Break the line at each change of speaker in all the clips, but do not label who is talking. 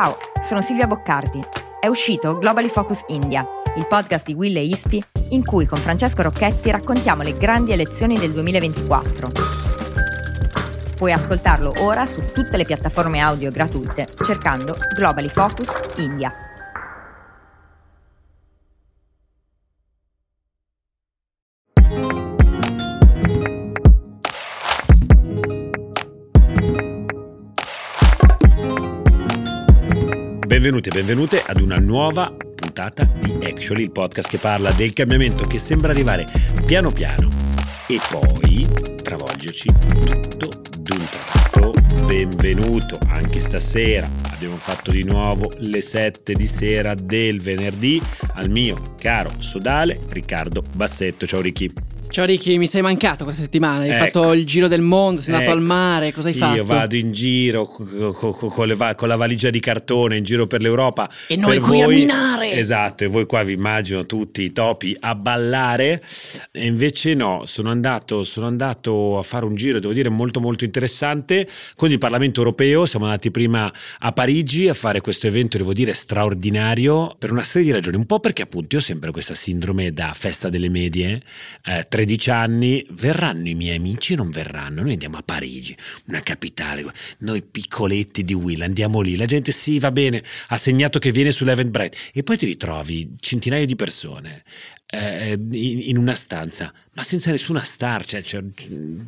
Ciao, sono Silvia Boccardi. È uscito Globally Focus India, il podcast di Will e Ispi, in cui con Francesco Rocchetti raccontiamo le grandi elezioni del 2024. Puoi ascoltarlo ora su tutte le piattaforme audio gratuite cercando Globally Focus India.
Benvenuti e benvenute ad una nuova puntata di Actually, il podcast che parla del cambiamento che sembra arrivare piano piano e poi travolgerci tutto d'un tratto. Benvenuto anche stasera. Abbiamo fatto di nuovo le 7 di sera del venerdì al mio caro sodale Riccardo Bassetto. Ciao Ricky.
Ciao Ricky, mi sei mancato questa settimana, hai
Ecco.
fatto il giro del mondo, sei andato
Ecco.
al mare, cosa hai fatto?
Io vado in giro co- co- co- va- con la valigia di cartone in giro per l'Europa.
E noi
Per
qui a
voi-
minare!
Esatto, e voi qua vi immagino tutti i topi a ballare. E invece no, sono andato, sono andato a fare un giro, devo dire, molto molto interessante con il Parlamento europeo. Siamo andati prima a Parigi a fare questo evento, devo dire, straordinario per una serie di ragioni. Un po' perché appunto io ho sempre questa sindrome da festa delle medie, eh, 13 anni, verranno i miei amici non verranno? Noi andiamo a Parigi, una capitale, noi piccoletti di Will, andiamo lì, la gente sì, va bene, ha segnato che viene sull'Eventbrite e poi ti ritrovi centinaia di persone eh, in, in una stanza, ma senza nessuna star, cioè,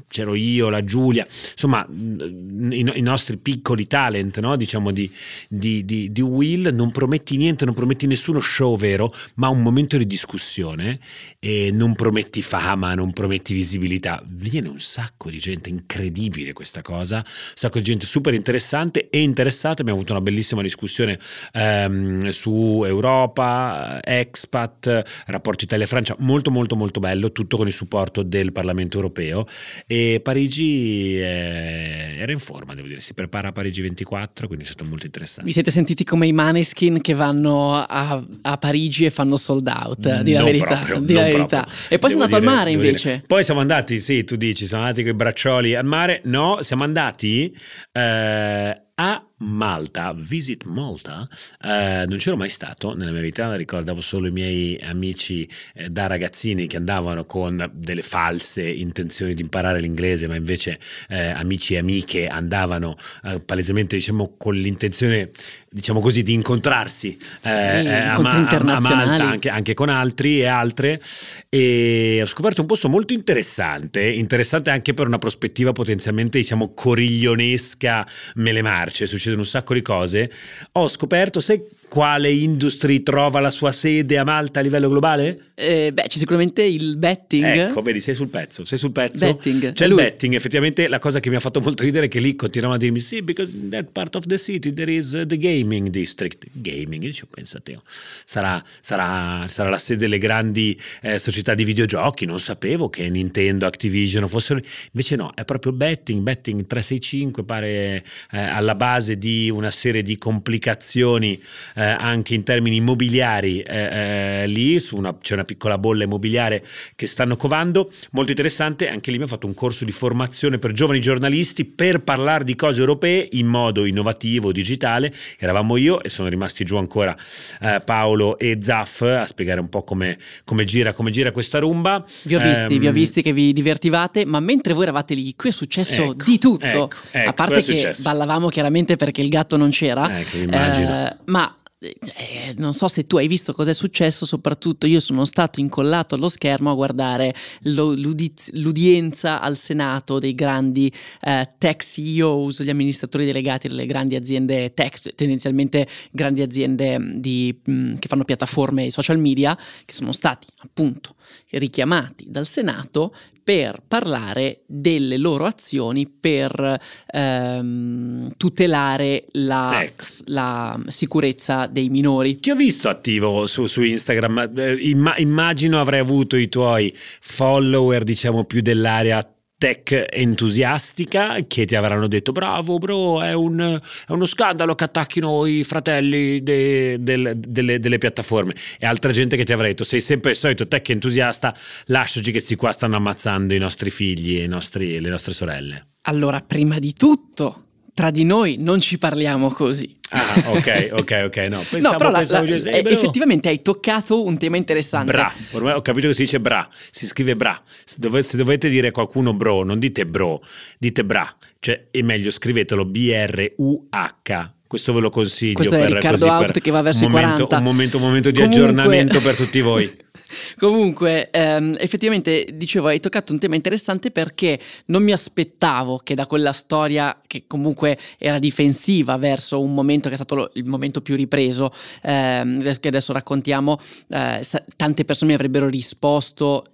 c'ero, io, la Giulia, insomma i, i nostri piccoli talent, no? diciamo di, di, di, di Will, non prometti niente, non prometti nessuno show vero, ma un momento di discussione e non prometti fama, non prometti visibilità, viene un sacco di gente, incredibile questa cosa, un sacco di gente super interessante e interessata, abbiamo avuto una bellissima discussione ehm, su Europa, expat, rapporto Italia-Francia, molto molto molto bello, tutto con il supporto del Parlamento europeo e Parigi eh, era in forma, devo dire, si prepara a Parigi 24, quindi è stato molto interessante.
Vi siete sentiti come i Maneskin che vanno a, a Parigi e fanno sold out, di la
Non
verità.
proprio,
di la verità. E poi
Devo
siamo andato al
dire-
mare
devo
invece.
dire. Poi siamo andati, sì, tu dici, siamo andati con i braccioli al mare. No, siamo andati eh, a Malta, Visit Malta. Eh, non c'ero mai stato nella mia vita, ricordavo solo i miei amici eh, da ragazzini che andavano con delle false intenzioni di imparare l'inglese, ma invece eh, amici e amiche andavano eh, palesemente, diciamo, con l'intenzione, diciamo così, di incontrarsi
Sì,
eh, eh, a, a-. Malta, anche, anche con altri e altre e ho scoperto un posto molto interessante, interessante anche per una prospettiva potenzialmente diciamo coriglionesca mele marce, succedono un sacco di cose. Ho scoperto, sai quale industry trova la sua sede a Malta a livello globale?
Eh, beh, c'è sicuramente il betting.
Ecco, vedi, sei sul pezzo, sei sul pezzo.
Betting,
C'è il
lui.
betting, effettivamente la cosa che mi ha fatto molto ridere è che lì continuavano a dirmi sì, because in that part of the city there is uh, the gaming district. Gaming, io dicevo, pensa te, oh, sarà, sarà, sarà la sede delle grandi eh, società di videogiochi, non sapevo che Nintendo, Activision fossero... Invece no, è proprio betting, betting 365 pare eh, alla base di una serie di complicazioni eh, anche in termini immobiliari eh, eh, lì, una- c'è una piccola bolla immobiliare che stanno covando, molto interessante, anche lì mi ha fatto un corso di formazione per giovani giornalisti per parlare di cose europee in modo innovativo, digitale, eravamo io e sono rimasti giù ancora eh, Paolo e Zaff a spiegare un po' come, come gira, come gira questa rumba.
Vi ho visti, vi ho
Ehm,
visti che vi divertivate, ma mentre voi eravate lì, qui è successo
Ecco,
di tutto.
ecco, ecco,
a parte che ballavamo chiaramente perché il gatto non c'era.
Immagino.
Eh, ma eh, non so se tu hai visto cosa è successo, soprattutto io sono stato incollato allo schermo a guardare lo- l'udienza al Senato dei grandi eh, tech CEOs, gli amministratori delegati delle grandi aziende tech, tendenzialmente grandi aziende mh, di, mh, che fanno piattaforme e social media, che sono stati appunto richiamati dal Senato per parlare delle loro azioni per ehm, tutelare la,
Ecco.
la sicurezza dei minori.
Ti ho visto attivo su, su Instagram, eh, imma- immagino avrai avuto i tuoi follower, diciamo più dell'area tech entusiastica che ti avranno detto bravo bro è, un- è uno scandalo che attacchino i fratelli de- del- delle, delle piattaforme. E altra gente che ti avrà detto sei sempre il solito tech entusiasta lasciaci che sti qua stanno ammazzando i nostri figli e i nostri- le nostre sorelle.
Allora, prima di tutto, tra di noi non ci parliamo così.
Ah, ok, ok, ok. No,
pensavo, no però la, la, eh, effettivamente hai toccato un tema interessante.
Bra, ormai ho capito che si dice bra, si scrive bra. Se, dove, se dovete dire a qualcuno bro, non dite bro, dite bra. Cioè, è meglio scrivetelo B-R-U-H questo ve lo consiglio.
Questo è Riccardo Out che va verso
i 40. Un momento, un momento di Comunque... aggiornamento per tutti voi.
Comunque, ehm, effettivamente, dicevo, hai toccato un tema interessante perché non mi aspettavo che da quella storia, che comunque era difensiva verso un momento che è stato lo, il momento più ripreso, ehm, che adesso raccontiamo, eh, tante persone mi avrebbero risposto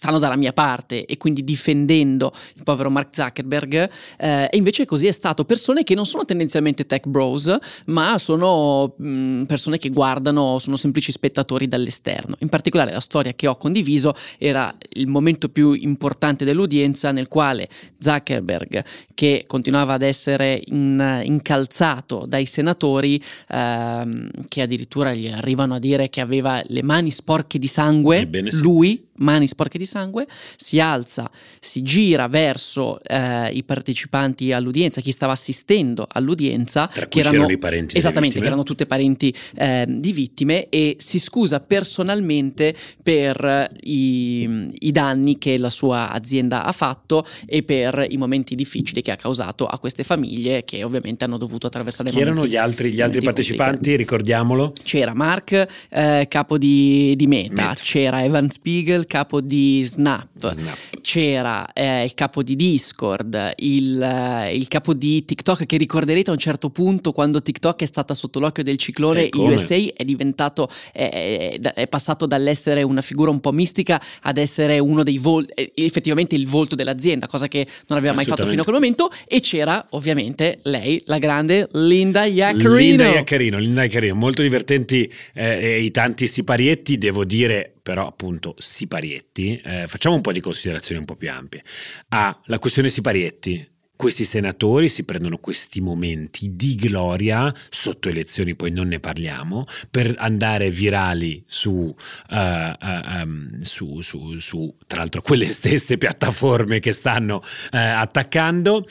stanno dalla mia parte e quindi difendendo il povero Mark Zuckerberg eh, e invece così è stato. Persone che non sono tendenzialmente tech bros ma sono mh, mm, persone che guardano sono semplici spettatori dall'esterno. In particolare la storia che ho condiviso era il momento più importante dell'udienza nel quale Zuckerberg che continuava ad essere in, incalzato dai senatori ehm, che addirittura gli arrivano a dire che aveva le mani sporche di sangue Ebbene lui mani sporche di sangue, si alza, si gira verso eh, i partecipanti all'udienza, chi stava assistendo all'udienza,
Tra cui che erano i parenti
esattamente, che erano tutte parenti eh, di vittime e si scusa personalmente per i, i, danni che la sua azienda ha fatto e per i momenti difficili che ha causato a queste famiglie che ovviamente hanno dovuto attraversare
chi erano gli altri, gli altri partecipanti, ricordiamolo?
C'era Mark, eh, capo di, di Meta, Meta, c'era Evan Spiegel, capo di Snap, Snap. c'era eh, il capo di Discord, il, eh, il, capo di TikTok che ricorderete a un certo punto quando TikTok è stata sotto l'occhio del ciclone in USA è diventato, è, è, passato dall'essere una figura un po' mistica ad essere uno dei volti, eh, effettivamente il volto dell'azienda, cosa che non aveva mai fatto fino a quel momento e c'era ovviamente lei, la grande Linda Iaccarino.
Linda Iaccarino, Linda Iaccarino, molto divertenti eh, i tanti siparietti, devo dire però appunto Siparietti, eh, facciamo un po' di considerazioni un po' più ampie. Ah, la questione Siparietti, questi senatori si prendono questi momenti di gloria, sotto elezioni poi non ne parliamo, per andare virali su, uh, uh, um, su, su, su tra l'altro, quelle stesse piattaforme che stanno uh, attaccando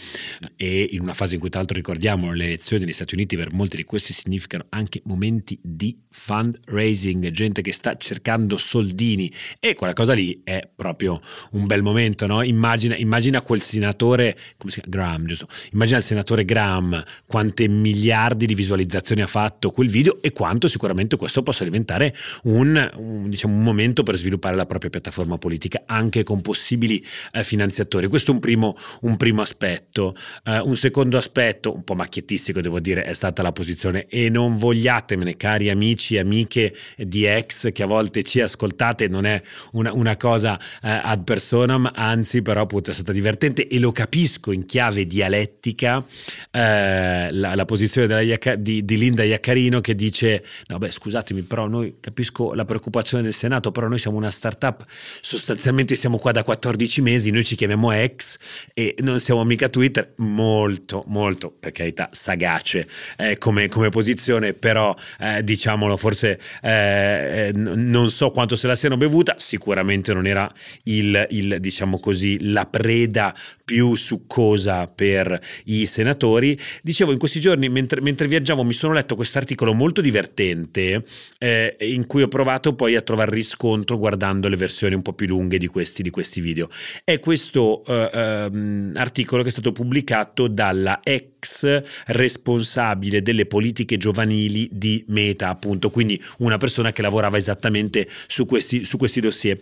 e in una fase in cui tra l'altro ricordiamo le elezioni negli Stati Uniti per molti di questi significano anche momenti di fundraising, gente che sta cercando soldini e quella cosa lì è proprio un bel momento, no? Immagina, immagina quel senatore, come si chiama? Graham, giusto? Immagina il senatore Graham quante miliardi di visualizzazioni ha fatto quel video e quanto sicuramente questo possa diventare un, un, diciamo, un momento per sviluppare la propria piattaforma politica anche con possibili eh, finanziatori. Questo è un primo, un primo aspetto. Uh, un secondo aspetto, un po' macchiettistico devo dire, è stata la posizione e non vogliatemene cari amici e amiche di ex che a volte ci ascoltate, non è una, una cosa uh, ad personam, anzi però è stata divertente e lo capisco in chiave chiave dialettica eh, la, la, posizione della, di, di, Linda Iaccarino che dice no beh scusatemi però noi capisco la preoccupazione del Senato però noi siamo una startup sostanzialmente siamo qua da 14 mesi noi ci chiamiamo ex e non siamo mica Twitter. Molto molto per carità sagace eh, come, come, posizione però eh, diciamolo forse eh, eh, non so quanto se la siano bevuta sicuramente non era il, il diciamo così la preda più succosa per i senatori. Dicevo, in questi giorni, mentre, mentre viaggiavo, mi sono letto questo articolo molto divertente eh, in cui ho provato poi a trovare riscontro guardando le versioni un po' più lunghe di questi, di questi video. È questo eh, um, articolo che è stato pubblicato dalla ex responsabile delle politiche giovanili di Meta, appunto, quindi una persona che lavorava esattamente su questi, su questi dossier.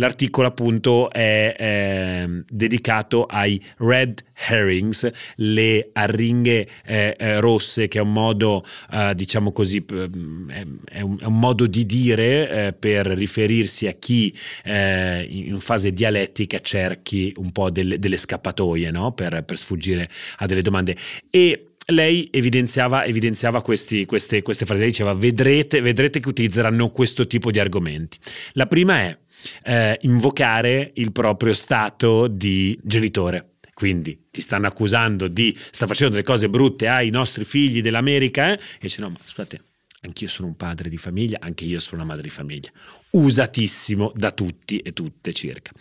L'articolo appunto è eh, dedicato ai red herrings, le arringhe eh, eh, rosse, che è un modo, eh, diciamo così, è è, un, modo di dire eh, per riferirsi a chi eh, in fase dialettica cerchi un po' delle, delle scappatoie no? per, per sfuggire a delle domande. E lei evidenziava, evidenziava questi, queste, queste frasi, diceva vedrete, vedrete che utilizzeranno questo tipo di argomenti. La prima è eh, invocare il proprio stato di genitore. Quindi ti stanno accusando di sta facendo delle cose brutte ai nostri figli dell'America eh? e dice no ma scusate anch'io sono un padre di famiglia, anche io sono una madre di famiglia. Usatissimo da tutti e tutte circa.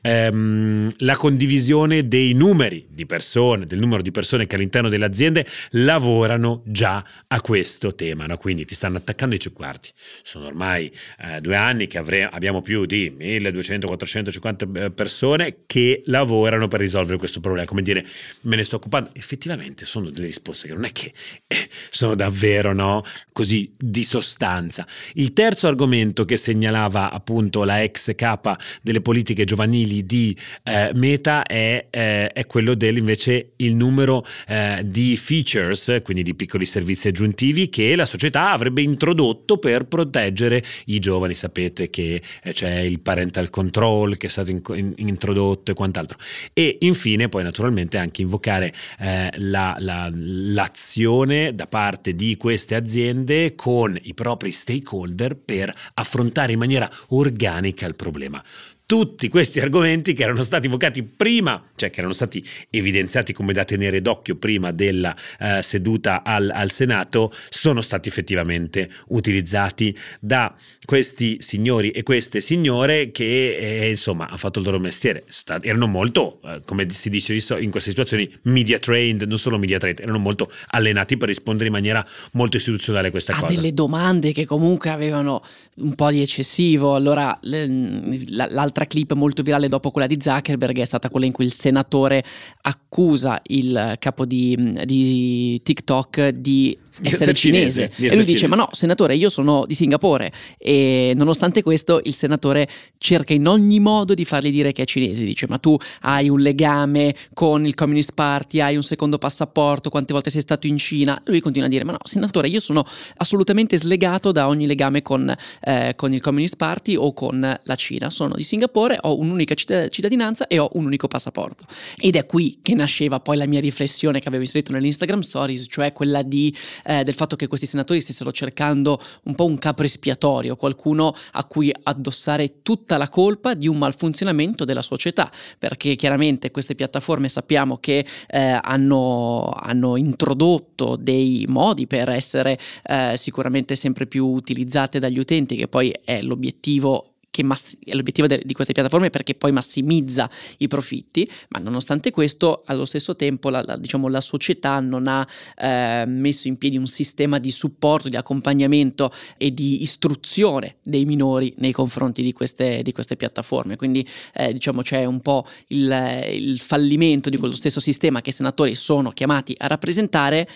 Ehm, la condivisione dei numeri di persone, del numero di persone che all'interno delle aziende lavorano già a questo tema, no? quindi ti stanno attaccando i dici guardi, sono ormai eh, due anni che avre- abbiamo più di 1200-450 eh, persone che lavorano per risolvere questo problema, come dire me ne sto occupando, effettivamente sono delle risposte che non è che eh, sono davvero no? così di sostanza. Il terzo argomento che segnala segnalava appunto la ex capa delle politiche giovanili di eh, Meta è, eh, è, quello del invece il numero eh, di features, quindi di piccoli servizi aggiuntivi che la società avrebbe introdotto per proteggere i giovani. Sapete che eh, c'è il parental control che è stato in, in, introdotto e quant'altro. E infine poi naturalmente anche invocare eh, la, la, l'azione da parte di queste aziende con i propri stakeholder per affrontare in maniera organica il problema tutti questi argomenti che erano stati invocati prima, cioè che erano stati evidenziati come da tenere d'occhio prima della uh, seduta al, al, Senato, sono stati effettivamente utilizzati da questi signori e queste signore che eh, insomma hanno fatto il loro mestiere. Erano molto, uh, come si dice in queste situazioni, media trained, non solo media trained, erano molto allenati per rispondere in maniera molto istituzionale a questa
a
cosa.
delle domande che comunque avevano un po' di eccessivo. Allora, l'altra L'altra clip molto virale dopo quella di Zuckerberg è stata quella in cui il senatore accusa il capo di, di TikTok di essere cinese. cinese. e lui dice: Ma no, senatore, io sono di Singapore. E nonostante questo, il senatore cerca in ogni modo di fargli dire che è cinese. Dice: Ma tu hai un legame con il Communist Party, hai un secondo passaporto, quante volte sei stato in Cina? Lui continua a dire: Ma no, senatore, io sono assolutamente slegato da ogni legame con, eh, con il Communist Party o con la Cina. Sono di Singapore, ho un'unica cittadinanza e ho un unico passaporto. Ed è qui che nasceva poi la mia riflessione che avevo inserito nell'Instagram Stories, cioè quella di eh, del fatto che questi senatori stessero cercando un po' un capo espiatorio, qualcuno a cui addossare tutta la colpa di un malfunzionamento della società, perché chiaramente queste piattaforme sappiamo che eh, hanno, hanno, introdotto dei modi per essere eh, sicuramente sempre più utilizzate dagli utenti, che poi è l'obiettivo che mass- è l'obiettivo de- di queste piattaforme perché poi massimizza i profitti, ma nonostante questo allo stesso tempo la, la, diciamo, la società non ha eh, messo in piedi un sistema di supporto, di accompagnamento e di istruzione dei minori nei confronti di queste, di queste piattaforme. Quindi eh, diciamo c'è un po' il, il fallimento di quello stesso sistema che i senatori sono chiamati a rappresentare,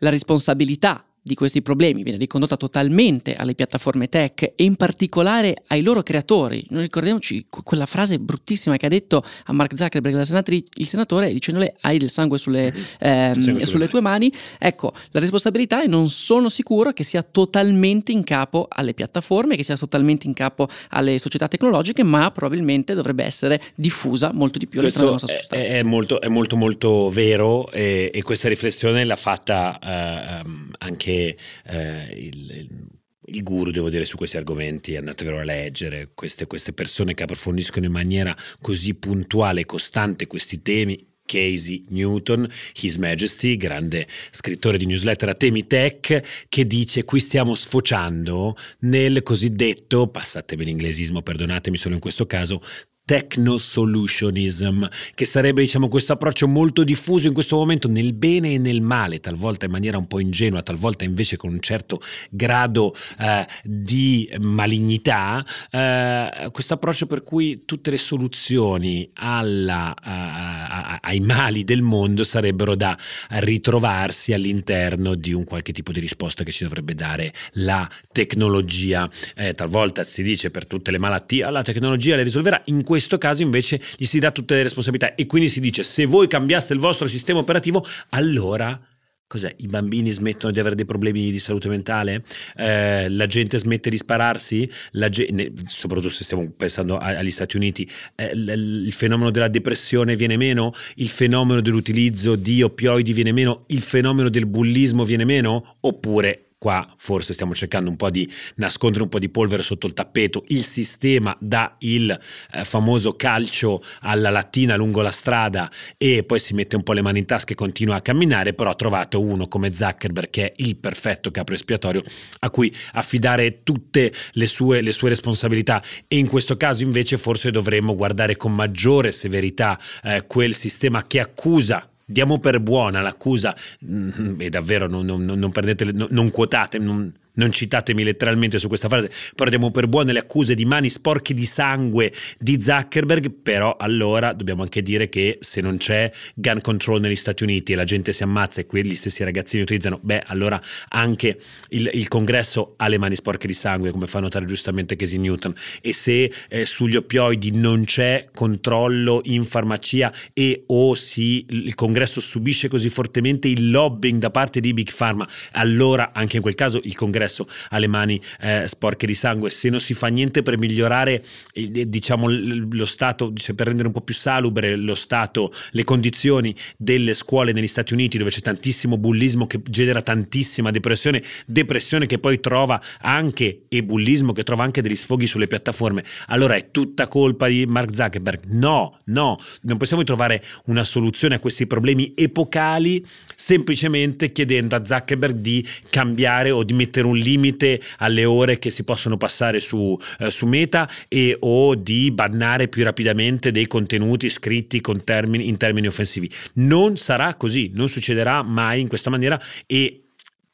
la responsabilità di questi problemi viene ricondotta totalmente alle piattaforme tech e in particolare ai loro creatori. Non ricordiamoci quella frase bruttissima che ha detto a Mark Zuckerberg, il senatore, dicendole hai del sangue sulle, ehm, sulle tue mani. Ecco, la responsabilità e non sono sicuro che sia totalmente in capo alle piattaforme, che sia totalmente in capo alle società tecnologiche, ma probabilmente dovrebbe essere diffusa molto di più
all'interno
della nostra società.
È, è, molto, è molto, molto vero e, e questa riflessione l'ha fatta uh, anche eh, il, il il guru, devo dire, su questi argomenti, andatevelo a leggere, queste, queste, persone che approfondiscono in maniera così puntuale e costante questi temi. Casey Newton, His Majesty, grande scrittore di newsletter a temi tech, che dice qui stiamo sfociando nel cosiddetto, passatemi l'inglesismo, perdonatemi solo in questo caso, techno-solutionism, che sarebbe diciamo, questo approccio molto diffuso in questo momento nel bene e nel male, talvolta in maniera un po' ingenua, talvolta invece con un certo grado eh, di malignità, eh, questo approccio per cui tutte le soluzioni alla, a, ai mali del mondo sarebbero da ritrovarsi all'interno di un qualche tipo di risposta che ci dovrebbe dare la tecnologia. Eh, talvolta si dice per tutte le malattie, ah, la tecnologia le risolverà, in questo questo caso invece gli si dà tutte le responsabilità e quindi si dice se voi cambiaste il vostro sistema operativo, allora Cos'è? I bambini smettono di avere dei problemi di salute mentale? Eh, la gente smette di spararsi? Gente, soprattutto se stiamo pensando agli Stati Uniti, eh, il fenomeno della depressione viene meno? Il fenomeno dell'utilizzo di oppioidi viene meno? Il fenomeno del bullismo viene meno? Oppure qua forse stiamo cercando un po' di nascondere un po' di polvere sotto il tappeto, il sistema dà il eh, famoso calcio alla lattina lungo la strada e poi si mette un po' le mani in tasca e continua a camminare, però trovato uno come Zuckerberg che è il perfetto capo espiatorio a cui affidare tutte le sue, le sue responsabilità. E in questo caso invece forse dovremmo guardare con maggiore severità eh, quel sistema che accusa diamo per buona l'accusa, mm, e davvero non, non, non prendete, non, non quotate, non, non citatemi letteralmente su questa frase, però diamo per buone le accuse di mani sporche di sangue di Zuckerberg, però allora dobbiamo anche dire che se non c'è gun control negli Stati Uniti e la gente si ammazza e quegli stessi ragazzini utilizzano, beh allora anche il, il congresso ha le mani sporche di sangue, come fa notare giustamente Casey Newton, e se eh, sugli oppioidi non c'è controllo in farmacia e o si, il congresso subisce così fortemente il lobbying da parte di Big Pharma, allora anche in quel caso il congresso adesso ha le mani eh, sporche di sangue, se non si fa niente per migliorare eh, diciamo, lo stato, cioè per rendere un po' più salubre lo stato, le condizioni delle scuole negli Stati Uniti dove c'è tantissimo bullismo che genera tantissima depressione, depressione che poi trova anche e bullismo che trova anche degli sfoghi sulle piattaforme, allora è tutta colpa di Mark Zuckerberg? No, no, non possiamo trovare una soluzione a questi problemi epocali semplicemente chiedendo a Zuckerberg di cambiare o di mettere un un limite alle ore che si possono passare su, eh, su Meta e o di bannare più rapidamente dei contenuti scritti termini, in termini offensivi. Non sarà così, non succederà mai in questa maniera e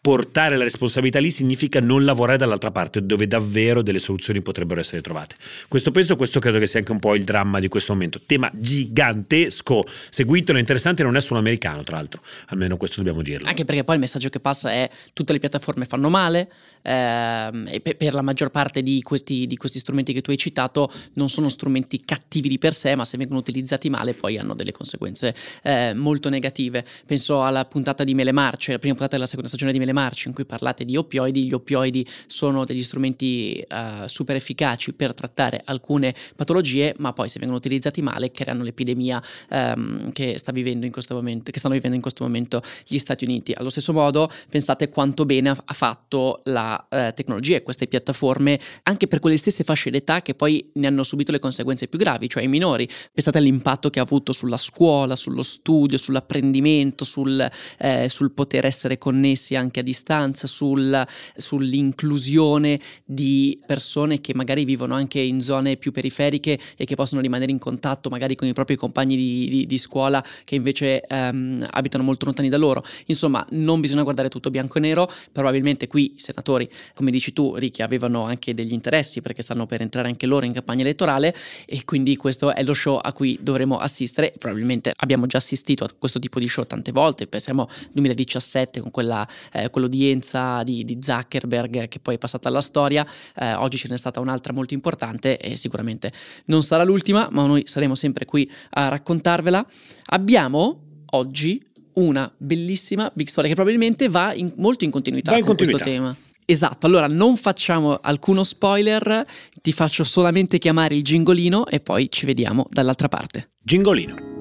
portare la responsabilità lì significa non lavorare dall'altra parte, dove davvero delle soluzioni potrebbero essere trovate. Questo penso, questo credo che sia anche un po' il dramma di questo momento. Tema gigantesco, seguitelo, interessante, non è solo americano, tra l'altro, almeno questo dobbiamo dirlo.
Anche perché poi il messaggio che passa è tutte le piattaforme fanno male ehm, e per, per, la maggior parte di questi, di questi strumenti che tu hai citato non sono strumenti cattivi di per sé, ma se vengono utilizzati male poi hanno delle conseguenze eh, molto negative. Penso alla puntata di Mele Marce, la prima puntata della seconda stagione di Mele Marci in cui parlate di oppioidi, gli oppioidi sono degli strumenti uh, super efficaci per trattare alcune patologie, ma poi se vengono utilizzati male creano l'epidemia um, che, sta vivendo in questo momento, che stanno vivendo in questo momento gli Stati Uniti. Allo stesso modo pensate quanto bene ha fatto la uh, tecnologia e queste piattaforme anche per quelle stesse fasce d'età che poi ne hanno subito le conseguenze più gravi, cioè i minori. Pensate all'impatto che ha avuto sulla scuola, sullo studio, sull'apprendimento, sul, eh, sul poter essere connessi anche a distanza, sul, sull'inclusione di persone che magari vivono anche in zone più periferiche e che possono rimanere in contatto magari con i propri compagni di, di, di scuola che invece um, abitano molto lontani da loro. Insomma, non bisogna guardare tutto bianco e nero, probabilmente qui i senatori, come dici tu, Ricky, avevano anche degli interessi perché stanno per entrare anche loro in campagna elettorale e quindi questo è lo show a cui dovremo assistere. Probabilmente abbiamo già assistito a questo tipo di show tante volte, pensiamo al 2017 con quella, eh, quell'udienza di, di, Zuckerberg che poi è passata alla storia, eh, oggi ce n'è stata un'altra molto importante e sicuramente non sarà l'ultima, ma noi saremo sempre qui a raccontarvela. Abbiamo oggi una bellissima big story che probabilmente va in, molto in continuità in con continuità. questo tema. Esatto, allora non facciamo alcuno spoiler, ti faccio solamente chiamare il gingolino e poi ci vediamo dall'altra parte.
Gingolino.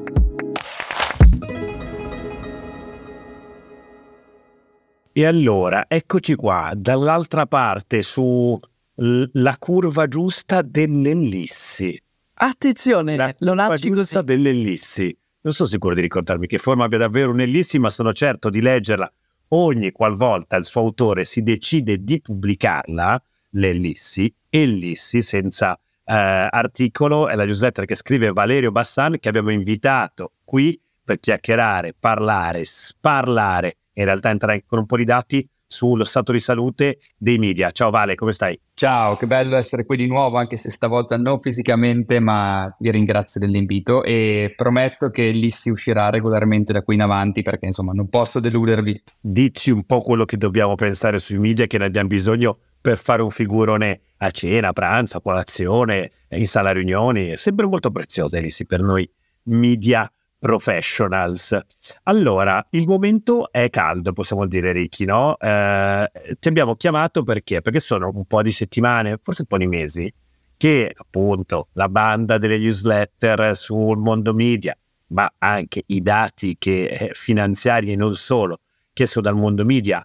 E allora, eccoci qua, dall'altra parte sulla curva giusta dell'ellissi.
Attenzione,
la curva giusta così. dell'ellissi. Non sono sicuro di ricordarmi che forma abbia davvero un'ellissi, ma sono certo di leggerla ogni qualvolta il suo autore si decide di pubblicarla, l'ellissi, ellissi senza eh, articolo, è la newsletter che scrive Valerio Bassan che abbiamo invitato qui per chiacchierare, parlare, sparlare in realtà entrare con un po' di dati sullo stato di salute dei media. Ciao Vale, come stai?
Ciao, che bello essere qui di nuovo, anche se stavolta non fisicamente, ma vi ringrazio dell'invito e prometto che lì si uscirà regolarmente da qui in avanti perché insomma non posso deludervi.
Dici un po' quello che dobbiamo pensare sui media che ne abbiamo bisogno per fare un figurone a cena, a pranzo, a colazione, in sala riunioni. È sempre molto prezioso, Elisi, per noi media professionals. Allora, il momento è caldo, possiamo dire, Ricky, no? Eh, ti abbiamo chiamato perché? Perché sono un po' di settimane, forse un po' di mesi, che appunto la banda delle newsletter sul mondo media, ma anche i dati che, eh, finanziari e non solo, che sono dal mondo media,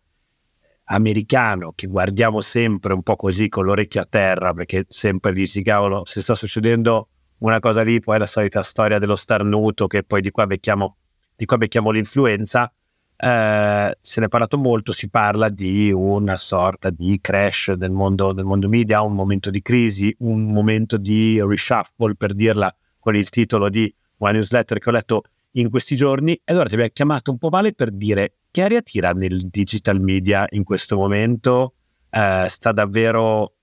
americano che guardiamo sempre un po' così con l'orecchio a terra perché sempre dici cavolo se sta succedendo una cosa lì poi la solita storia dello starnuto che poi di qua becchiamo, di qua becchiamo l'influenza eh, se ne è parlato molto si parla di una sorta di crash del mondo, del mondo media un momento di crisi un momento di reshuffle per dirla con il titolo di una newsletter che ho letto in questi giorni e allora ti abbiamo chiamato un po' male per dire che aria tira nel digital media in questo momento? Eh, sta davvero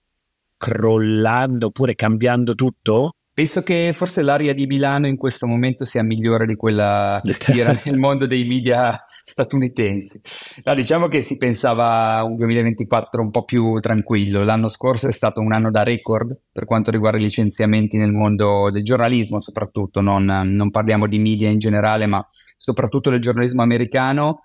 crollando oppure cambiando tutto?
Penso che forse l'aria di Milano in questo momento sia migliore di quella che tira nel mondo dei media statunitensi. No, diciamo che si pensava a un 2024 un po' più tranquillo. L'anno scorso è stato un anno da record per quanto riguarda i licenziamenti nel mondo del giornalismo, soprattutto. Non, non parliamo di media in generale, ma soprattutto del giornalismo americano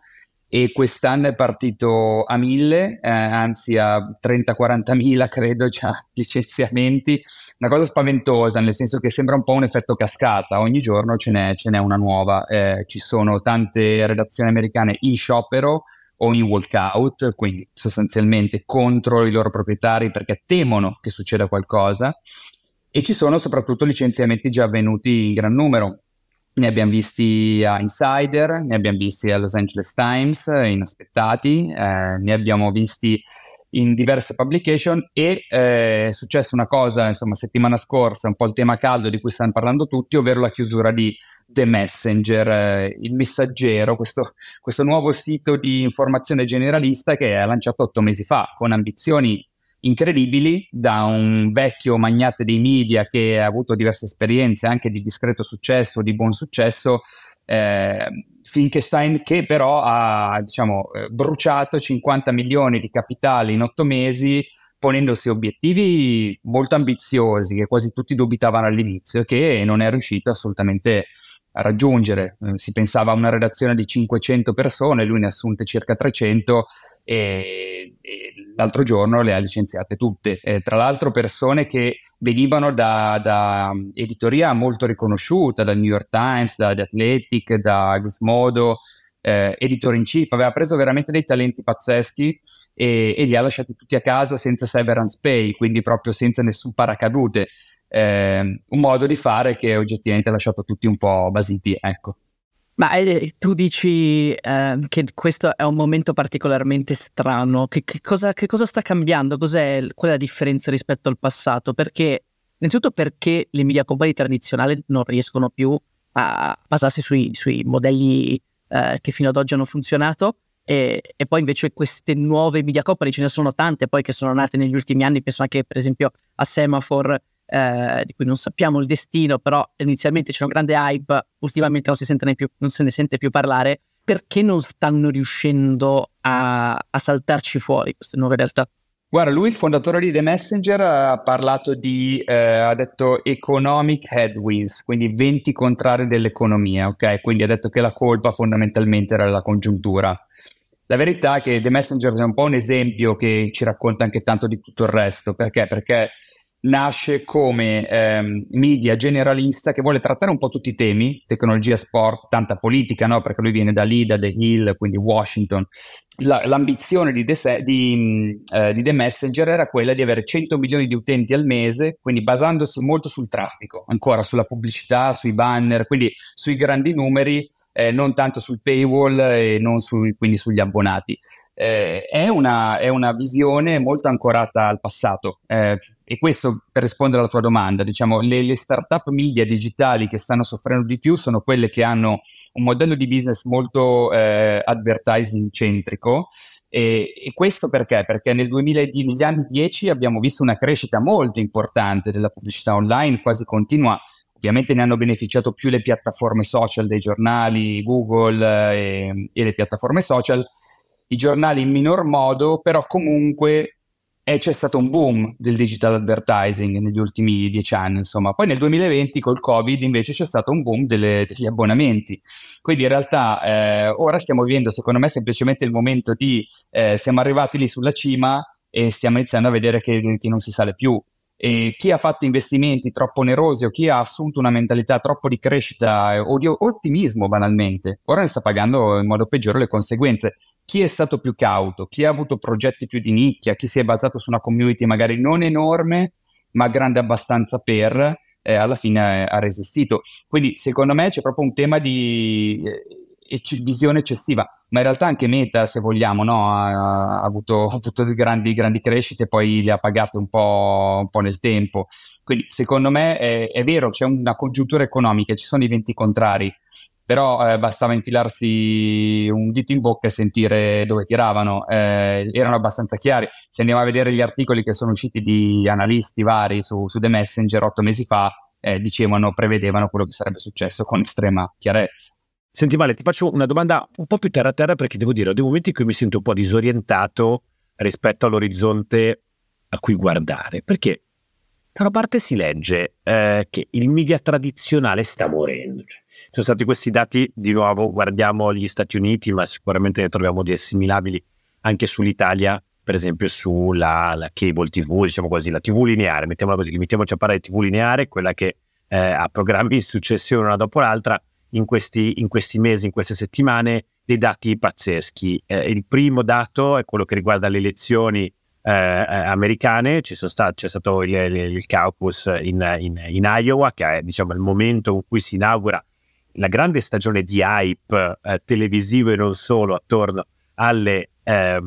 e quest'anno è partito a mille, eh, anzi a 30-40 mila credo già licenziamenti, una cosa spaventosa nel senso che sembra un po' un effetto cascata, ogni giorno ce n'è, ce n'è una nuova, eh, ci sono tante redazioni americane in sciopero o in walkout, quindi sostanzialmente contro i loro proprietari perché temono che succeda qualcosa. E ci sono soprattutto licenziamenti già avvenuti in gran numero ne abbiamo visti a Insider, ne abbiamo visti a Los Angeles Times, inaspettati, eh, ne abbiamo visti in diverse publication e eh, è successa una cosa, insomma, settimana scorsa, un po' il tema caldo di cui stanno parlando tutti, ovvero la chiusura di The Messenger, eh, il messaggero, questo, questo nuovo sito di informazione generalista che è lanciato otto mesi fa con ambizioni incredibili da un vecchio magnate dei media che ha avuto diverse esperienze anche di discreto successo, di buon successo, eh, Finkelstein che però ha diciamo, eh, bruciato 50 milioni di capitale in otto mesi ponendosi obiettivi molto ambiziosi che quasi tutti dubitavano all'inizio che non è riuscito assolutamente a raggiungere. Eh, si pensava a una redazione di 500 persone, lui ne ha assunte circa 300 e, e l'altro giorno le ha licenziate tutte. Eh, tra l'altro persone che venivano da, da, editoria molto riconosciuta, dal New York Times, da The Athletic, da Gizmodo, eh, editor in chief, aveva preso veramente dei talenti pazzeschi e, e li ha lasciati tutti a casa senza severance pay, quindi proprio senza nessun paracadute eh, un modo di fare che oggettivamente ha lasciato tutti un po' basiti, ecco.
Ma eh, tu dici eh, che questo è un momento particolarmente strano, che, che, cosa, che, cosa, sta cambiando? Cos'è, qual è la differenza rispetto al passato? Perché, innanzitutto perché le media company tradizionali non riescono più a basarsi sui, sui modelli eh, che fino ad oggi hanno funzionato e, e, poi invece queste nuove media company ce ne sono tante poi che sono nate negli ultimi anni, penso anche per esempio a Semaphore eh, di cui non sappiamo il destino, però inizialmente c'era un grande hype, ultimamente non, si più, non se ne sente più parlare, perché non stanno riuscendo a, a saltarci fuori queste nuove realtà?
Guarda, lui, il fondatore di The Messenger, ha parlato di, eh, ha detto economic headwinds, quindi venti contrari dell'economia, ok? Quindi ha detto che la colpa fondamentalmente era la congiuntura. La verità è che The Messenger è un po' un esempio che ci racconta anche tanto di tutto il resto, perché? Perché nasce come ehm, media generalista che vuole trattare un po' tutti i temi, tecnologia, sport, tanta politica, no? perché lui viene da lì, da The Hill, quindi Washington. La, l'ambizione di The, di, eh, di The, Messenger era quella di avere 100 milioni di utenti al mese, quindi basandosi molto sul traffico, ancora sulla pubblicità, sui banner, quindi sui grandi numeri, eh, non tanto sul paywall e non su, quindi sugli abbonati eh, è, una, è, una, visione molto ancorata al passato eh, e questo per rispondere alla tua domanda, diciamo le, le start-up media digitali che stanno soffrendo di più sono quelle che hanno un modello di business molto eh, advertising centrico e, e, questo perché? Perché nel 2010, negli anni 10 abbiamo visto una crescita molto importante della pubblicità online, quasi continua. Ovviamente ne hanno beneficiato più le piattaforme social dei giornali, Google eh, e, e le piattaforme social, i giornali in minor modo, però comunque eh, c'è stato un boom del digital advertising negli ultimi dieci anni, insomma. Poi nel 2020 col Covid invece c'è stato un boom delle, degli abbonamenti. Quindi in realtà eh, ora stiamo vivendo, secondo me, semplicemente il momento di eh, siamo arrivati lì sulla cima e stiamo iniziando a vedere che, che non si sale più. E chi ha fatto investimenti troppo onerosi o chi ha assunto una mentalità troppo di crescita o di ottimismo banalmente, ora ne sta pagando in modo peggiore le conseguenze chi è stato più cauto, chi ha avuto progetti più di nicchia, chi si è basato su una community magari non enorme, ma grande abbastanza per, eh, alla fine ha resistito. Quindi secondo me c'è proprio un tema di eh, visione eccessiva, ma in realtà anche Meta, se vogliamo, no? ha, ha, avuto, ha avuto grandi, grandi, crescite poi le ha pagate un po', un po nel tempo. Quindi secondo me è, è, vero, c'è una congiuntura economica, ci sono i venti contrari, però eh, bastava infilarsi un dito in bocca e sentire dove tiravano, eh, erano abbastanza chiari. Se andiamo a vedere gli articoli che sono usciti di analisti vari su, su The Messenger otto mesi fa, eh, dicevano, prevedevano quello che sarebbe successo con estrema chiarezza.
Senti Vale, ti faccio una domanda un po' più terra a terra perché devo dire, ho dei momenti in cui mi sento un po' disorientato rispetto all'orizzonte a cui guardare, perché da una parte si legge eh, che il media tradizionale sta morendo, sono stati questi dati, di nuovo guardiamo gli Stati Uniti, ma sicuramente ne troviamo di assimilabili anche sull'Italia, per esempio sulla cable TV, diciamo così, la TV lineare, mettiamola così, limitiamoci a parlare di TV lineare, quella che eh, ha programmi in successione una dopo l'altra, in questi, in questi, mesi, in queste settimane, dei dati pazzeschi. Eh, il primo dato è quello che riguarda le elezioni eh, eh americane, stati, c'è stato il, il caucus in, in, in, Iowa, che è diciamo, il momento in cui si inaugura la grande stagione di hype eh, televisivo e non solo attorno alle eh,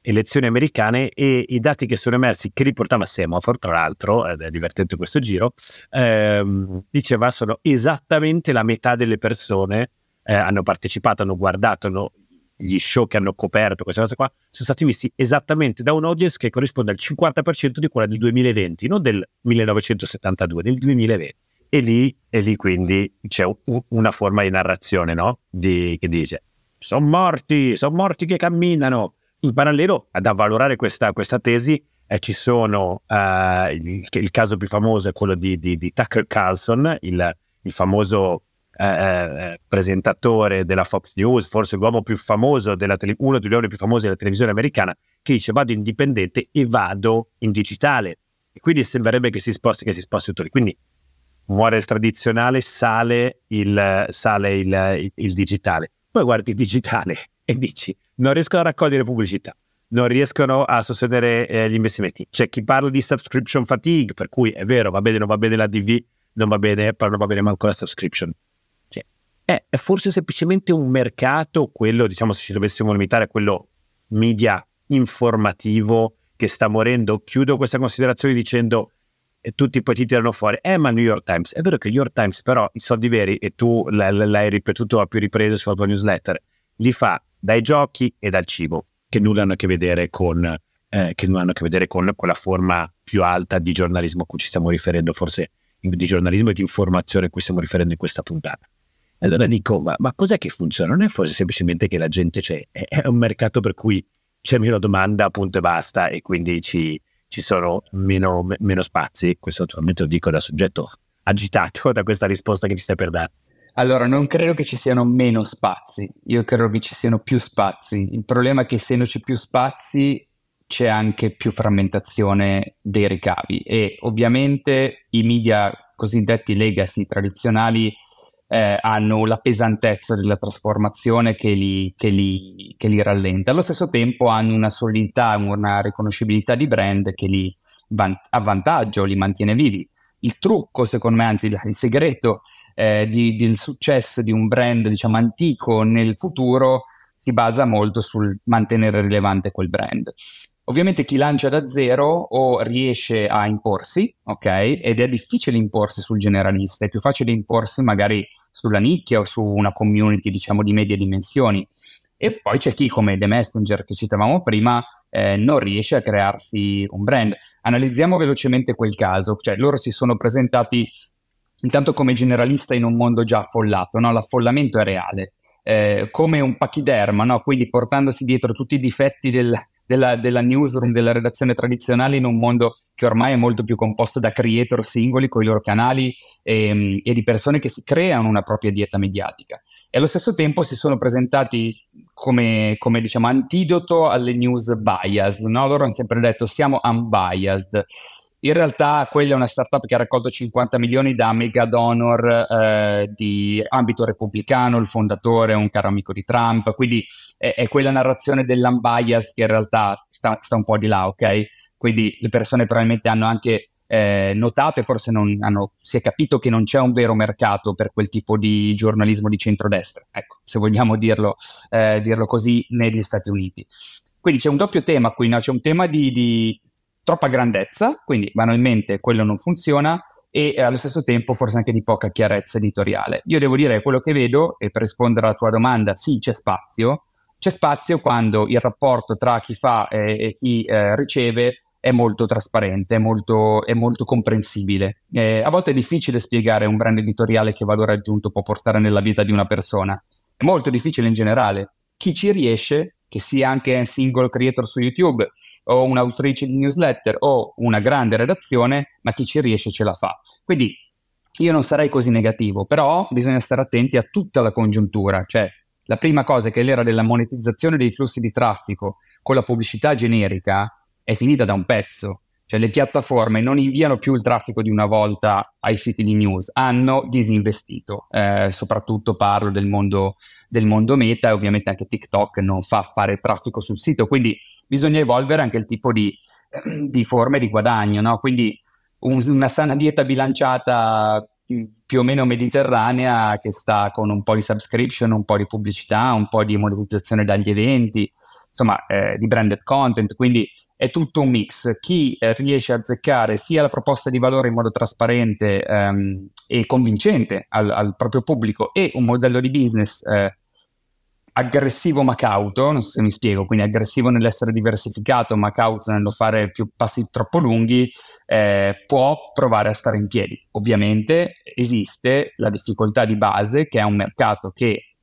elezioni americane e i dati che sono emersi, che riportava Semafor, tra l'altro, ed è divertente questo giro, ehm, diceva sono esattamente la metà delle persone eh, hanno partecipato, hanno guardato, hanno, gli show che hanno coperto, queste cose qua, sono stati visti esattamente da un audience che corrisponde al 50% di quella del 2020, non del 1972, del 2020 e lì, e lì quindi c'è un, una forma di narrazione no? di, che dice sono morti, sono morti che camminano. In parallelo, ad avvalorare questa, questa tesi, eh, ci sono uh, il, il, caso più famoso è quello di, di, di Tucker Carlson, il, il famoso uh, presentatore della Fox News, forse l'uomo più famoso, della tele, uno degli uomini più famosi della televisione americana, che dice vado indipendente e vado in digitale. E quindi sembrerebbe che si sposti, che si sposti tutto lì. Quindi muore il tradizionale, sale il, sale il, il, il digitale. Poi guardi il digitale e dici non riescono a raccogliere pubblicità, non riescono a sostenere eh, gli investimenti. C'è chi parla di subscription fatigue, per cui è vero, va bene, non va bene la DV, non va bene, però non va bene manco la subscription. Cioè, è, è, forse semplicemente un mercato, quello, diciamo, se ci dovessimo limitare a quello media informativo che sta morendo. Chiudo questa considerazione dicendo e tutti poi ti tirano fuori, eh ma New York Times, è vero che New York Times però i soldi veri, e tu l'hai ripetuto a più riprese sulla tua newsletter, li fa dai giochi e dal cibo, che nulla hanno a che vedere con, eh, che nulla hanno a che vedere con quella forma più alta di giornalismo a cui ci stiamo riferendo, forse di giornalismo e di informazione a cui stiamo riferendo in questa puntata. Allora dico, ma, ma cos'è che funziona? Non è forse semplicemente che la gente c'è, è, è un mercato per cui c'è meno domanda, appunto e basta, e quindi ci, ci sono meno, meno spazi. Questo naturalmente lo dico da soggetto agitato da questa risposta che ti stai per dare.
Allora, non credo che ci siano meno spazi, io credo che ci siano più spazi. Il problema è che essendoci più spazi c'è anche più frammentazione dei ricavi e ovviamente i media cosiddetti legacy tradizionali eh, hanno la pesantezza della trasformazione che li, che, li, che li, rallenta. Allo stesso tempo hanno una solidità, una riconoscibilità di brand che li van- avvantaggia o li mantiene vivi. Il trucco, secondo me, anzi il segreto eh, di, del successo di un brand, diciamo, antico nel futuro si basa molto sul mantenere rilevante quel brand. Ovviamente chi lancia da zero o riesce a imporsi, ok? Ed è difficile imporsi sul generalista, è più facile imporsi magari sulla nicchia o su una community, diciamo, di medie dimensioni. E poi c'è chi, come The Messenger che citavamo prima, eh, non riesce a crearsi un brand. Analizziamo velocemente quel caso, cioè loro si sono presentati intanto come generalista in un mondo già affollato, no? l'affollamento è reale, eh, come un pachiderma, no? quindi portandosi dietro tutti i difetti del, della, della, newsroom, della redazione tradizionale in un mondo che ormai è molto più composto da creator singoli con i loro canali e, ehm, e, di persone che si creano una propria dieta mediatica. E allo stesso tempo si sono presentati come, come diciamo antidoto alle news biased, no? loro hanno sempre detto siamo unbiased In realtà quella è una startup che ha raccolto 50 milioni da mega donor eh, di ambito repubblicano, il fondatore è un caro amico di Trump, quindi è, è quella narrazione dell'unbias che in realtà sta, sta, un po' di là, ok? Quindi le persone probabilmente hanno anche eh, notato e forse non hanno, si è capito che non c'è un vero mercato per quel tipo di giornalismo di centrodestra, ecco, se vogliamo dirlo, eh, dirlo così, negli Stati Uniti. Quindi c'è un doppio tema qui, no? c'è un tema di, di troppa grandezza, quindi banalmente quello non funziona, e allo stesso tempo forse anche di poca chiarezza editoriale. Io devo dire quello che vedo, e per rispondere alla tua domanda, sì, c'è spazio, c'è spazio quando il rapporto tra chi fa e, e chi eh, riceve è molto trasparente, è molto, è molto comprensibile. Eh, a volte è difficile spiegare un brand editoriale che valore aggiunto può portare nella vita di una persona. È molto difficile in generale. Chi ci riesce, che sia anche un single creator su YouTube o un'autrice di newsletter o una grande redazione, ma chi ci riesce ce la fa. Quindi io non sarei così negativo, però bisogna stare attenti a tutta la congiuntura, cioè la prima cosa è che l'era della monetizzazione dei flussi di traffico con la pubblicità generica è finita da un pezzo. Cioè le piattaforme non inviano più il traffico di una volta ai siti di news, hanno disinvestito. Eh, soprattutto parlo del mondo, del mondo meta e ovviamente anche TikTok non fa fare traffico sul sito, quindi bisogna evolvere anche il tipo di, di forme di guadagno. No? Quindi un, una sana dieta bilanciata più o meno mediterranea che sta con un po' di subscription, un po' di pubblicità, un po' di monetizzazione dagli eventi, insomma eh, di branded content, quindi è tutto un mix. Chi eh, riesce a azzeccare sia la proposta di valore in modo trasparente ehm, e convincente al, al, proprio pubblico e un modello di business eh, aggressivo ma cauto, non so se mi spiego, quindi aggressivo nell'essere diversificato ma cauto nello fare più passi troppo lunghi, eh, può provare a stare in piedi. Ovviamente esiste la difficoltà di base che è un mercato che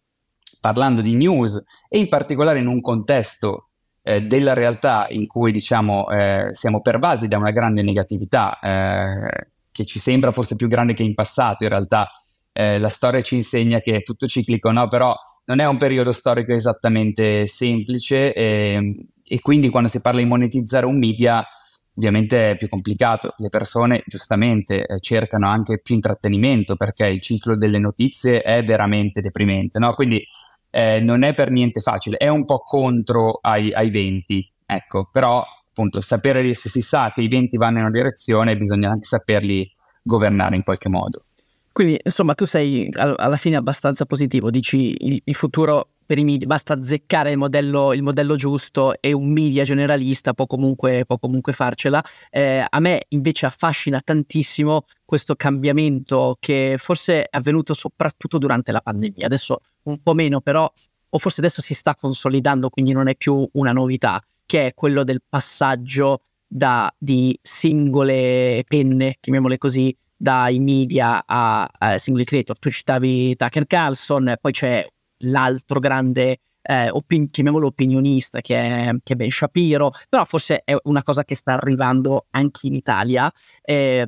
parlando di news e in particolare in un contesto eh, della realtà in cui diciamo eh, siamo pervasi da una grande negatività eh, che ci sembra forse più grande che in passato, in realtà eh, la storia ci insegna che è tutto ciclico, no? però non è un periodo storico esattamente semplice e, ehm, e quindi quando si parla di monetizzare un media ovviamente è più complicato, le persone giustamente eh, cercano anche più intrattenimento perché il ciclo delle notizie è veramente deprimente, no? quindi eh, non è per niente facile, è un po' contro ai, ai venti, ecco, però appunto sapere se si sa che i venti vanno in una direzione bisogna anche saperli governare in qualche modo.
Quindi insomma tu sei alla fine abbastanza positivo, dici il, il futuro per i media, basta azzeccare il modello, il modello, giusto e un media generalista può comunque, può comunque farcela. Eh, a me invece affascina tantissimo questo cambiamento che forse è avvenuto soprattutto durante la pandemia, adesso un po' meno però, o forse adesso si sta consolidando, quindi non è più una novità, che è quello del passaggio da, di singole penne, chiamiamole così, dai media a, a singoli creator. Tu citavi Tucker Carlson, poi c'è l'altro grande eh, opin- chiamiamolo opinionista che è, che è, Ben Shapiro, però forse è una cosa che sta arrivando anche in Italia eh,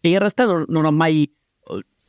e in realtà non, non ho mai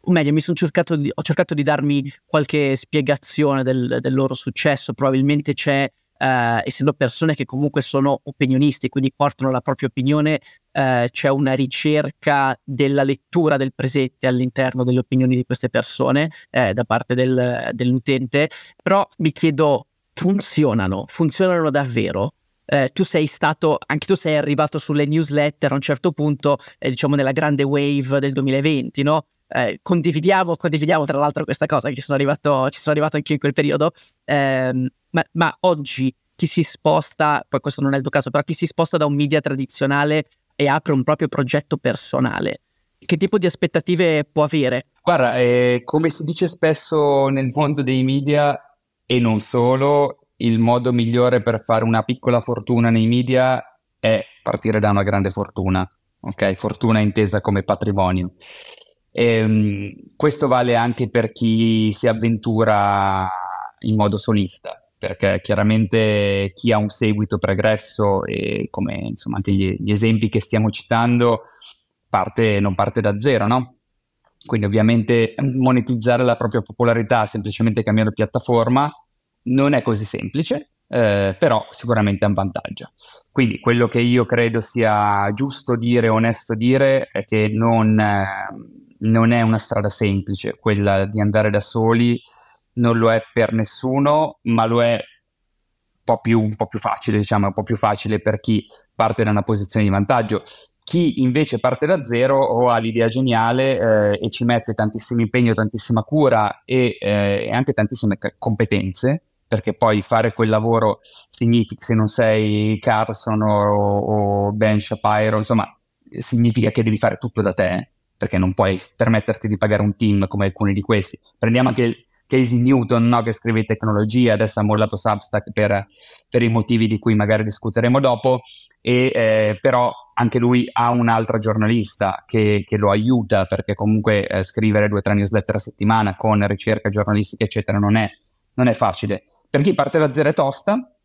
o meglio, mi sono cercato di, ho cercato di darmi qualche spiegazione del, del loro successo. Probabilmente c'è eh, essendo persone che comunque sono opinionisti, quindi portano la propria opinione, eh, c'è una ricerca della lettura del presente all'interno delle opinioni di queste persone eh, da parte del, dell'utente, però mi chiedo, funzionano? Funzionano davvero? Eh, tu sei stato, anche tu sei arrivato sulle newsletter a un certo punto, eh, diciamo nella grande wave del 2020, no? Eh, condividiamo, condividiamo tra l'altro questa cosa, ci sono arrivato, ci sono arrivato anche in quel periodo, eh, ma, ma, oggi chi si sposta, poi questo non è il tuo caso, però chi si sposta da un media tradizionale e apre un proprio progetto personale, che tipo di aspettative può avere?
Guarda, eh, come si dice spesso nel mondo dei media e non solo, il modo migliore per fare una piccola fortuna nei media è partire da una grande fortuna, ok? Fortuna intesa come patrimonio. E, ehm, questo vale anche per chi si avventura in modo solista, perché chiaramente chi ha un seguito pregresso e come insomma anche gli, gli esempi che stiamo citando parte, non parte da zero, no? Quindi ovviamente monetizzare la propria popolarità semplicemente cambiando piattaforma non è così semplice, eh, però sicuramente è un vantaggio. Quindi quello che io credo sia giusto dire, onesto dire, è che non, eh, non è una strada semplice quella di andare da soli, non lo è per nessuno, ma lo è un po' più, un po più facile, diciamo, un po' più facile per chi parte da una posizione di vantaggio. Chi invece parte da zero o ha l'idea geniale eh, e ci mette tantissimo impegno, tantissima cura e, eh, e anche tantissime competenze, perché poi fare quel lavoro significa, se non sei Carson o, o Ben Shapiro, insomma, significa che devi fare tutto da te, perché non puoi permetterti di pagare un team come alcuni di questi. Prendiamo anche Casey Newton, no, che scrive tecnologia, adesso ha mollato Substack per, per i motivi di cui magari discuteremo dopo, e, eh, però anche lui ha un'altra giornalista che, che lo aiuta, perché comunque eh, scrivere due o tre newsletter a settimana con ricerca giornalistica, eccetera, non è, non è facile. Per chi parte da zero è tosta,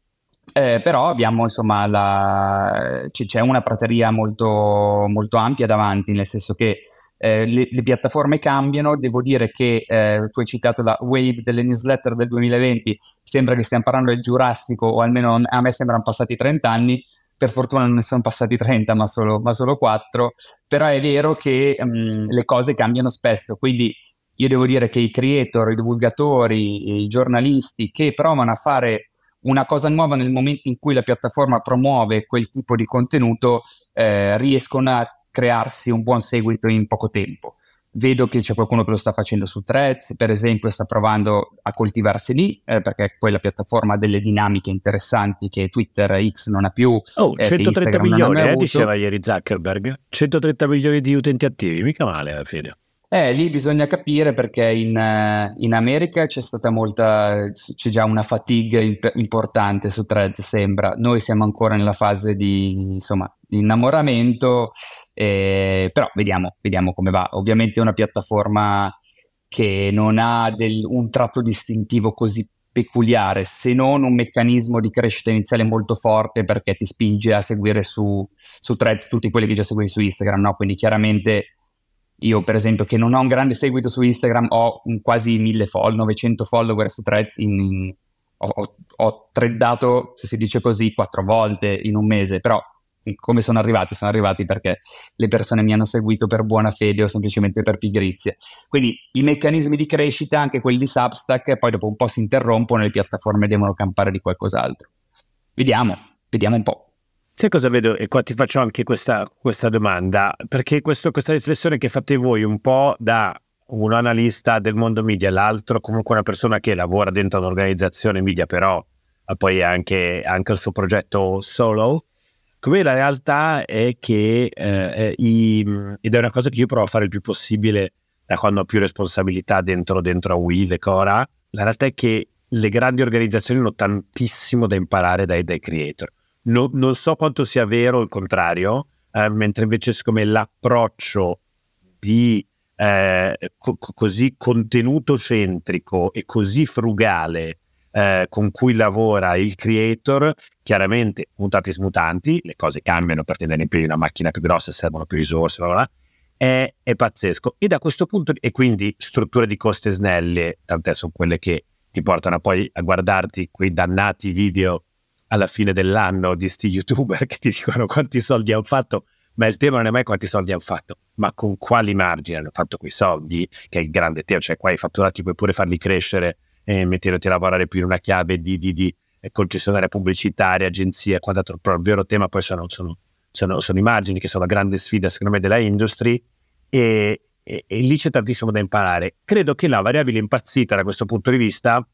eh, però abbiamo insomma la, c- c'è una prateria molto, molto ampia davanti, nel senso che eh, le, le, piattaforme cambiano, devo dire che eh, tu hai citato la wave delle newsletter del 2020, sembra che stiamo parlando del Giurassico o almeno a me sembrano passati 30 anni, per fortuna non ne sono passati 30 ma solo, ma solo 4, però è vero che mh, mm, le cose cambiano spesso, quindi io devo dire che i creator, i divulgatori, i giornalisti che provano a fare una cosa nuova nel momento in cui la piattaforma promuove quel tipo di contenuto, eh, riescono a crearsi un buon seguito in poco tempo. Vedo che c'è qualcuno che lo sta facendo su Threads, per esempio, sta provando a coltivarsi lì, eh, perché quella piattaforma ha delle dinamiche interessanti che Twitter X non ha più.
Oh, eh, 130 milioni, eh, diceva ieri Zuckerberg. 130 milioni di utenti attivi, mica male alla fine.
Eh, lì bisogna capire perché in, eh, in, America c'è stata molta, c'è già una fatigue importante su Threads, sembra. Noi siamo ancora nella fase di, insomma, di innamoramento, eh, però vediamo, vediamo come va. Ovviamente è una piattaforma che non ha del, un tratto distintivo così peculiare, se non un meccanismo di crescita iniziale molto forte perché ti spinge a seguire su, su Threads tutti quelli che già segui su Instagram, no? Quindi chiaramente io, per esempio, che non ho un grande seguito su Instagram, ho quasi 1000 follower, 900 follower su Threads. In, ho, ho, ho threadato, se si dice così, quattro volte in un mese, però come sono arrivati? Sono arrivati perché le persone mi hanno seguito per buona fede o semplicemente per pigrizia. Quindi i meccanismi di crescita, anche quelli di Substack, poi dopo un po' si interrompono e le piattaforme devono campare di qualcos'altro. Vediamo, vediamo un po'.
Sai cosa vedo? E qua ti faccio anche questa, questa domanda, perché questo, questa riflessione che fate voi un po' da un analista del mondo media, l'altro comunque una persona che lavora dentro un'organizzazione media, però poi anche, anche il suo progetto solo, come la realtà è che, eh, i, ed è una cosa che io provo a fare il più possibile da quando ho più responsabilità dentro, dentro a Wiz e Cora, la realtà è che le grandi organizzazioni hanno tantissimo da imparare dai, dai creator. No, non so quanto sia vero il contrario, eh, mentre invece siccome l'approccio di eh, co- così contenuto centrico e così frugale eh, con cui lavora il creator, chiaramente mutatis mutanti, le cose cambiano per tenere in piedi una macchina più grossa, servono più risorse, bla bla, è, è, pazzesco. E da questo punto, e quindi strutture di coste snelle, tant'è sono quelle che ti portano poi a guardarti quei dannati video alla fine dell'anno di sti youtuber che ti dicono quanti soldi hanno fatto, ma il tema non è mai quanti soldi hanno fatto, ma con quali margini hanno fatto quei soldi, che è il grande tema, cioè qua i fatturati puoi pure farli crescere e metterti a lavorare più in una chiave di, di, di concessionaria pubblicitaria, agenzia, quant'altro, però il vero tema poi sono, sono, sono, sono, i margini che sono la grande sfida secondo me della industry e, e, e lì c'è tantissimo da imparare. Credo che la variabile impazzita da questo punto di vista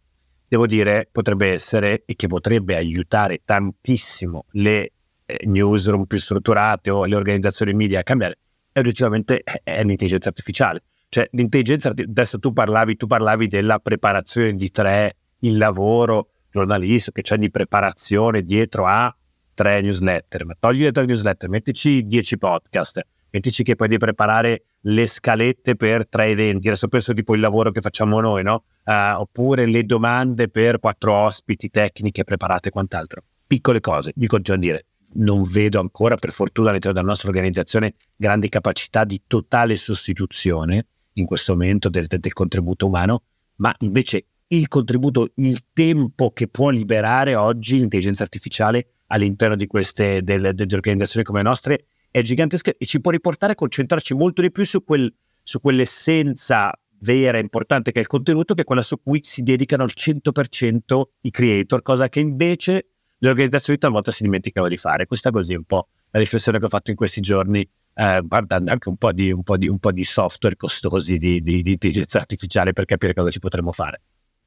devo dire, potrebbe essere e che potrebbe aiutare tantissimo le eh, newsroom più strutturate o le organizzazioni media a cambiare, è oggettivamente è l'intelligenza artificiale. Cioè, l'intelligenza adesso tu parlavi, tu parlavi della preparazione di tre, il lavoro giornalistico che c'è di preparazione dietro a tre newsletter, ma togli le tre newsletter, mettici dieci podcast, mettici che poi devi preparare le scalette per tre eventi, adesso penso tipo il lavoro che facciamo noi, no? Uh, oppure le domande per quattro ospiti, tecniche preparate e quant'altro. Piccole cose, vi continuo a dire. Non vedo ancora, per fortuna, all'interno della nostra organizzazione, grandi capacità di totale sostituzione in questo momento del, del contributo umano, ma invece il contributo, il tempo che può liberare oggi l'intelligenza artificiale all'interno di queste delle, delle organizzazioni come nostre è gigantesca e ci può riportare a concentrarci molto di più su, quel, su quell'essenza vera, importante che è il contenuto, che è quella su cui si dedicano al 100% i creator, cosa che invece le organizzazioni talvolta si dimenticano di fare. Questa così è un po' la riflessione che ho fatto in questi giorni, eh, guardando anche un po' di, un po di, un po di software costosi di, di, di intelligenza artificiale per capire cosa ci potremmo fare.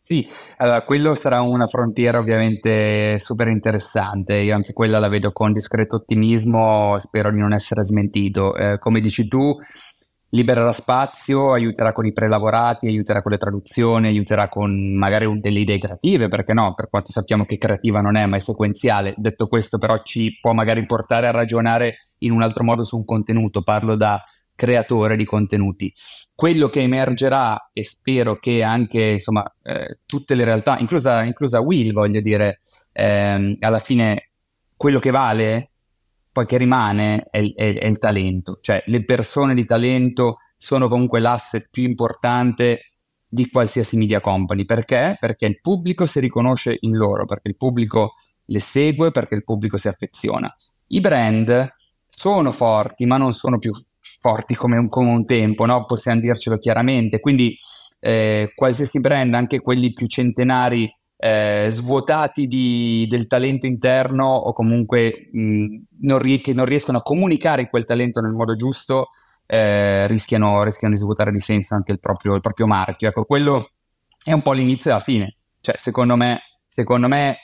Sì, allora quello sarà una frontiera ovviamente super interessante, io anche quella la vedo con discreto ottimismo, spero di non essere smentito. Eh, come dici tu, libererà spazio, aiuterà con i prelavorati, aiuterà con le traduzioni, aiuterà con magari delle idee creative, perché no, per quanto sappiamo che creativa non è, ma è sequenziale. Detto questo però ci può magari portare a ragionare in un altro modo su un contenuto, parlo da creatore di contenuti. Quello che emergerà, e spero che anche insomma, eh, tutte le realtà, inclusa, inclusa Will, voglio dire, ehm, alla fine quello che vale poi che rimane è, è, è, il talento, cioè le persone di talento sono comunque l'asset più importante di qualsiasi media company. Perché? Perché il pubblico si riconosce in loro, perché il pubblico le segue, perché il pubblico si affeziona. I brand sono forti, ma non sono più forti come un, come un tempo, no? possiamo dircelo chiaramente. Quindi eh, qualsiasi brand, anche quelli più centenari, eh, svuotati di, del talento interno o comunque mh, non rie- che non riescono a comunicare quel talento nel modo giusto, eh, rischiano, rischiano, di svuotare di senso anche il proprio, il proprio, marchio. Ecco, quello è un po' l'inizio e la fine. Cioè, secondo me, secondo me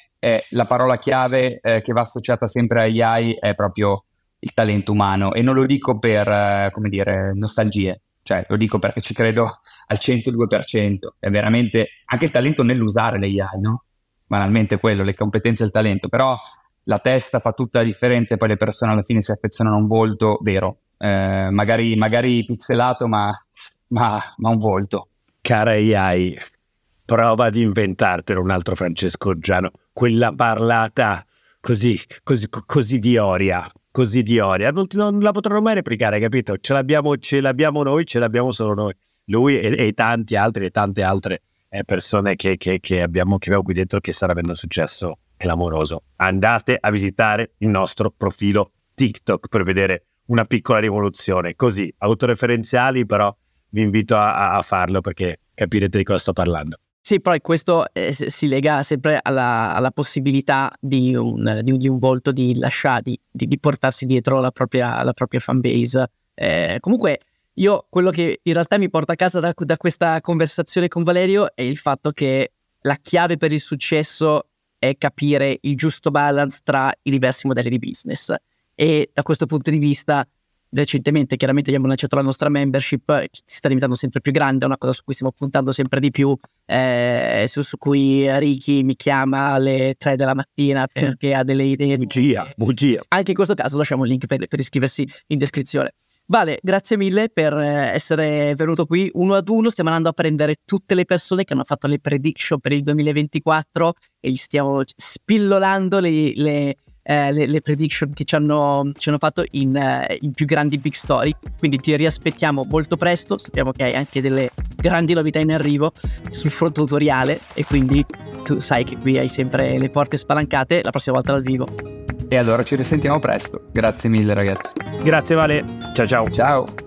la parola chiave eh, che va associata sempre agli AI è proprio il talento umano e non lo dico per, eh, come dire, nostalgie, cioè, lo dico perché ci credo al 102%. È veramente anche il talento nell'usare le AI, no? Banalmente quello, le competenze e il talento. Però la testa fa tutta la differenza e poi le persone alla fine si affezionano a un volto vero. Eh, magari, magari pizzelato, ma, ma, ma un volto.
Cara AI, prova ad inventartelo un altro Francesco Giano, quella parlata così, così, così di Oria, così di Oria. Non, non, la potranno mai replicare, capito? Ce l'abbiamo, ce l'abbiamo noi, ce l'abbiamo solo noi. Lui e, e tanti altri e tante altre eh, persone che, che, che, abbiamo, che abbiamo qui dentro che stanno avendo successo clamoroso. Andate a visitare il nostro profilo TikTok per vedere una piccola rivoluzione. Così, autoreferenziali, però vi invito a, a farlo perché capirete di cosa sto parlando.
Sì, poi questo eh, si lega sempre alla, alla possibilità di un, di, di un, volto di lasciare, di, di, portarsi dietro la propria, la propria fanbase. Eh, comunque, io quello che in realtà mi porta a casa da, da, questa conversazione con Valerio è il fatto che la chiave per il successo è capire il giusto balance tra i diversi modelli di business. E da questo punto di vista recentemente chiaramente abbiamo lanciato la nostra membership, si sta diventando sempre più grande, è una cosa su cui stiamo puntando sempre di più, eh, su, su, cui Ricky mi chiama alle 3 della mattina eh. perché ha delle idee.
Bugia, bugia.
Anche in questo caso lasciamo il link per, per iscriversi in descrizione. Vale, grazie mille per eh, essere venuto qui uno ad uno. Stiamo andando a prendere tutte le persone che hanno fatto le prediction per il 2024 e gli stiamo spillolando le, le eh, le, le, prediction che ci hanno, ci hanno fatto in, eh, in, più grandi big story. Quindi ti riaspettiamo molto presto. Sappiamo che hai anche delle grandi novità in arrivo sul fronte tutoriale e quindi tu sai che qui hai sempre le porte spalancate. La prossima volta dal vivo.
E allora ci risentiamo presto. Grazie mille ragazzi.
Grazie Vale. Ciao ciao.
Ciao.